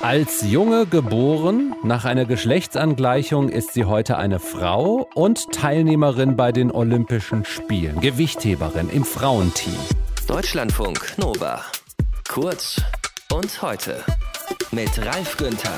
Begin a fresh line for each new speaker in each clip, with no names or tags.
Als Junge geboren, nach einer Geschlechtsangleichung ist sie heute eine Frau und Teilnehmerin bei den Olympischen Spielen, Gewichtheberin im Frauenteam.
Deutschlandfunk Nova. Kurz und heute mit Ralf Günther.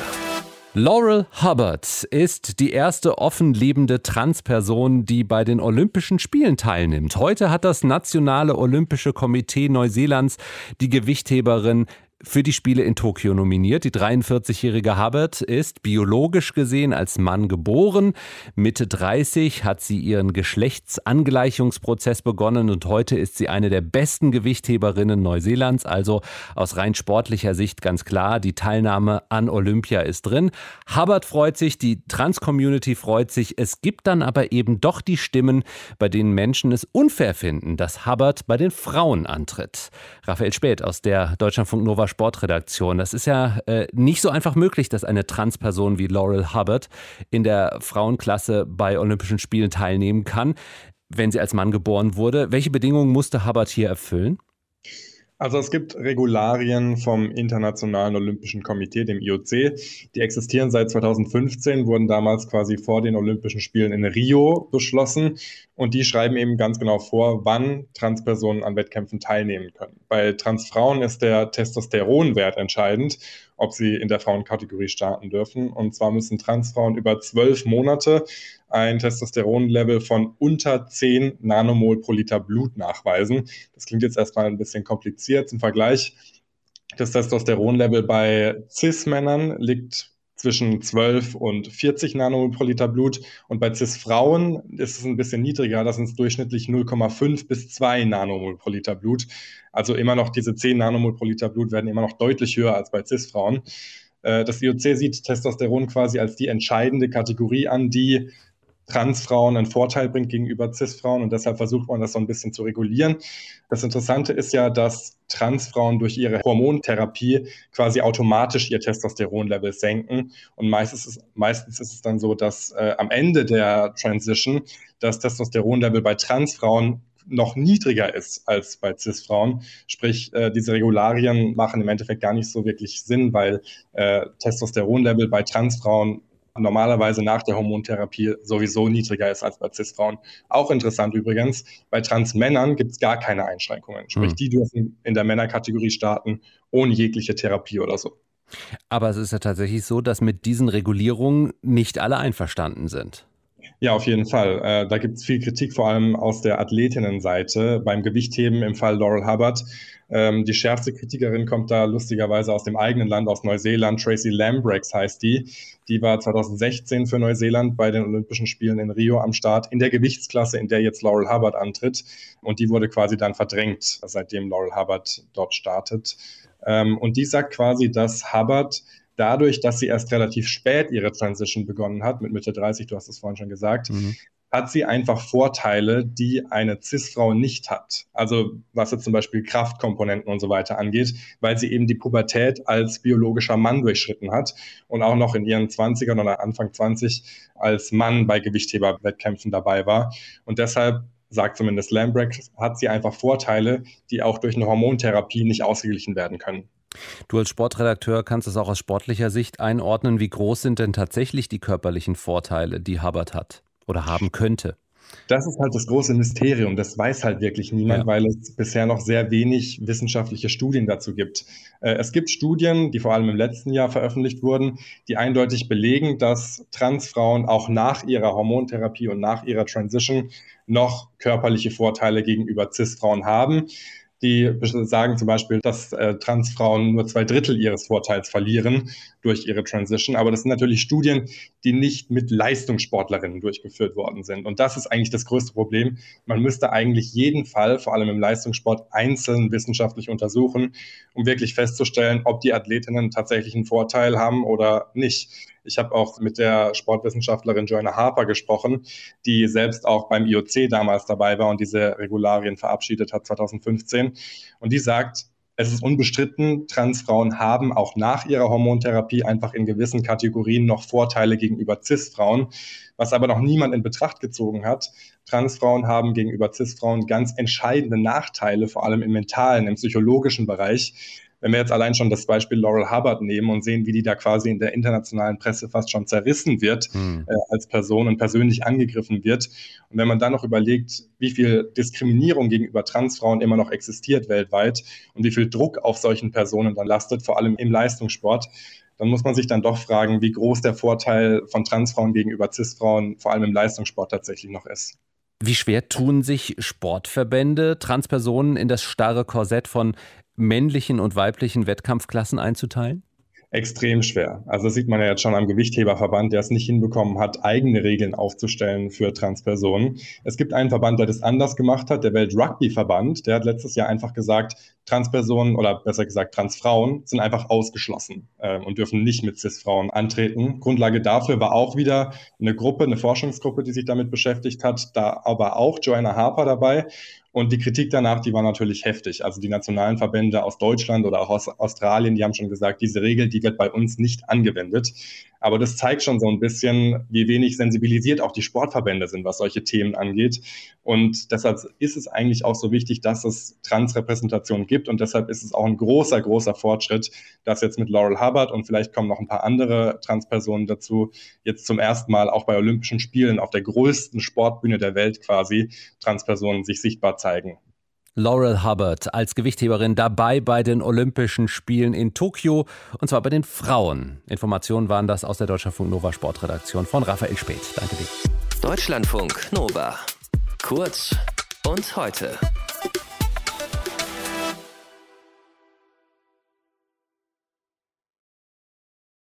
Laurel Hubbard ist die erste offen lebende Transperson, die bei den Olympischen Spielen teilnimmt. Heute hat das Nationale Olympische Komitee Neuseelands die Gewichtheberin für die Spiele in Tokio nominiert. Die 43-jährige Hubbard ist biologisch gesehen als Mann geboren. Mitte 30 hat sie ihren Geschlechtsangleichungsprozess begonnen und heute ist sie eine der besten Gewichtheberinnen Neuseelands. Also aus rein sportlicher Sicht ganz klar, die Teilnahme an Olympia ist drin. Hubbard freut sich, die Trans-Community freut sich. Es gibt dann aber eben doch die Stimmen, bei denen Menschen es unfair finden, dass Hubbard bei den Frauen antritt. Raphael Spät aus der Deutschlandfunk Nova Sportredaktion. Das ist ja äh, nicht so einfach möglich, dass eine Transperson wie Laurel Hubbard in der Frauenklasse bei Olympischen Spielen teilnehmen kann, wenn sie als Mann geboren wurde. Welche Bedingungen musste Hubbard hier erfüllen?
Also es gibt Regularien vom Internationalen Olympischen Komitee, dem IOC. Die existieren seit 2015, wurden damals quasi vor den Olympischen Spielen in Rio beschlossen. Und die schreiben eben ganz genau vor, wann Transpersonen an Wettkämpfen teilnehmen können. Bei Transfrauen ist der Testosteronwert entscheidend, ob sie in der Frauenkategorie starten dürfen. Und zwar müssen Transfrauen über zwölf Monate ein Testosteronlevel von unter 10 Nanomol pro Liter Blut nachweisen. Das klingt jetzt erstmal ein bisschen kompliziert. Zum Vergleich, das Testosteronlevel bei Cis-Männern liegt zwischen 12 und 40 Nanomol pro Liter Blut. Und bei CIS-Frauen ist es ein bisschen niedriger, das sind durchschnittlich 0,5 bis 2 Nanomol pro Liter Blut. Also immer noch diese 10 Nanomol pro Liter Blut werden immer noch deutlich höher als bei CIS-Frauen. Äh, das IOC sieht Testosteron quasi als die entscheidende Kategorie an, die Transfrauen einen Vorteil bringt gegenüber Cis-Frauen und deshalb versucht man das so ein bisschen zu regulieren. Das Interessante ist ja, dass Transfrauen durch ihre Hormontherapie quasi automatisch ihr Testosteronlevel senken und meistens ist, meistens ist es dann so, dass äh, am Ende der Transition das Testosteronlevel bei Transfrauen noch niedriger ist als bei Cis-Frauen. Sprich, äh, diese Regularien machen im Endeffekt gar nicht so wirklich Sinn, weil äh, Testosteronlevel bei Transfrauen normalerweise nach der Hormontherapie sowieso niedriger ist als bei Cis-Frauen. Auch interessant übrigens, bei Trans-Männern gibt es gar keine Einschränkungen. Sprich, mhm. die dürfen in der Männerkategorie starten, ohne jegliche Therapie oder so.
Aber es ist ja tatsächlich so, dass mit diesen Regulierungen nicht alle einverstanden sind.
Ja, auf jeden Fall. Äh, da gibt es viel Kritik, vor allem aus der Athletinnenseite. Beim Gewichtheben im Fall Laurel Hubbard. Ähm, die schärfste Kritikerin kommt da lustigerweise aus dem eigenen Land, aus Neuseeland. Tracy Lambrex heißt die. Die war 2016 für Neuseeland bei den Olympischen Spielen in Rio am Start in der Gewichtsklasse, in der jetzt Laurel Hubbard antritt. Und die wurde quasi dann verdrängt, seitdem Laurel Hubbard dort startet. Ähm, und die sagt quasi, dass Hubbard dadurch, dass sie erst relativ spät ihre Transition begonnen hat, mit Mitte 30, du hast es vorhin schon gesagt, mhm. hat sie einfach Vorteile, die eine CIS-Frau nicht hat. Also was jetzt zum Beispiel Kraftkomponenten und so weiter angeht, weil sie eben die Pubertät als biologischer Mann durchschritten hat und auch noch in ihren 20ern oder Anfang 20 als Mann bei Gewichtheberwettkämpfen dabei war. Und deshalb sagt zumindest Lambrecht, hat sie einfach Vorteile, die auch durch eine Hormontherapie nicht ausgeglichen werden können.
Du als Sportredakteur kannst es auch aus sportlicher Sicht einordnen. Wie groß sind denn tatsächlich die körperlichen Vorteile, die Hubbard hat oder haben könnte?
Das ist halt das große Mysterium. Das weiß halt wirklich niemand, ja. weil es bisher noch sehr wenig wissenschaftliche Studien dazu gibt. Äh, es gibt Studien, die vor allem im letzten Jahr veröffentlicht wurden, die eindeutig belegen, dass Transfrauen auch nach ihrer Hormontherapie und nach ihrer Transition noch körperliche Vorteile gegenüber Cis-Frauen haben die sagen zum Beispiel, dass äh, Transfrauen nur zwei Drittel ihres Vorteils verlieren durch ihre Transition. Aber das sind natürlich Studien, die nicht mit Leistungssportlerinnen durchgeführt worden sind. Und das ist eigentlich das größte Problem. Man müsste eigentlich jeden Fall, vor allem im Leistungssport, einzeln wissenschaftlich untersuchen, um wirklich festzustellen, ob die Athletinnen tatsächlich einen Vorteil haben oder nicht. Ich habe auch mit der Sportwissenschaftlerin Joanna Harper gesprochen, die selbst auch beim IOC damals dabei war und diese Regularien verabschiedet hat 2015. Und die sagt, es ist unbestritten, Transfrauen haben auch nach ihrer Hormontherapie einfach in gewissen Kategorien noch Vorteile gegenüber Cis-Frauen, was aber noch niemand in Betracht gezogen hat. Transfrauen haben gegenüber Cis-Frauen ganz entscheidende Nachteile, vor allem im mentalen, im psychologischen Bereich Wenn wir jetzt allein schon das Beispiel Laurel Hubbard nehmen und sehen, wie die da quasi in der internationalen Presse fast schon zerrissen wird hm. äh, als Person und persönlich angegriffen wird. Und wenn man dann noch überlegt, wie viel Diskriminierung gegenüber Transfrauen immer noch existiert weltweit und wie viel Druck auf solchen Personen dann lastet, vor allem im Leistungssport, dann muss man sich dann doch fragen, wie groß der Vorteil von Transfrauen gegenüber Cis-Frauen vor allem im Leistungssport tatsächlich noch ist.
Wie schwer tun sich Sportverbände, Transpersonen in das starre Korsett von männlichen und weiblichen Wettkampfklassen einzuteilen?
extrem schwer. Also das sieht man ja jetzt schon am Gewichtheberverband, der es nicht hinbekommen hat, eigene Regeln aufzustellen für Transpersonen. Es gibt einen Verband, der das anders gemacht hat, der Welt-Rugby-Verband. Der hat letztes Jahr einfach gesagt, Transpersonen oder besser gesagt Transfrauen sind einfach ausgeschlossen äh, und dürfen nicht mit Cis-Frauen antreten. Grundlage dafür war auch wieder eine Gruppe, eine Forschungsgruppe, die sich damit beschäftigt hat. Da aber auch Joanna Harper dabei. Und die Kritik danach, die war natürlich heftig. Also die nationalen Verbände aus Deutschland oder auch aus Australien, die haben schon gesagt, diese Regel, die wird bei uns nicht angewendet. Aber das zeigt schon so ein bisschen, wie wenig sensibilisiert auch die Sportverbände sind, was solche Themen angeht. Und deshalb ist es eigentlich auch so wichtig, dass es Transrepräsentation gibt. Und deshalb ist es auch ein großer, großer Fortschritt, dass jetzt mit Laurel Hubbard und vielleicht kommen noch ein paar andere Transpersonen dazu, jetzt zum ersten Mal auch bei Olympischen Spielen auf der größten Sportbühne der Welt quasi Transpersonen sich sichtbar zeigen.
Laurel Hubbard als Gewichtheberin dabei bei den Olympischen Spielen in Tokio und zwar bei den Frauen. Informationen waren das aus der Deutschlandfunk Nova Sportredaktion von Raphael Speth. Danke dir.
Deutschlandfunk Nova. Kurz und heute.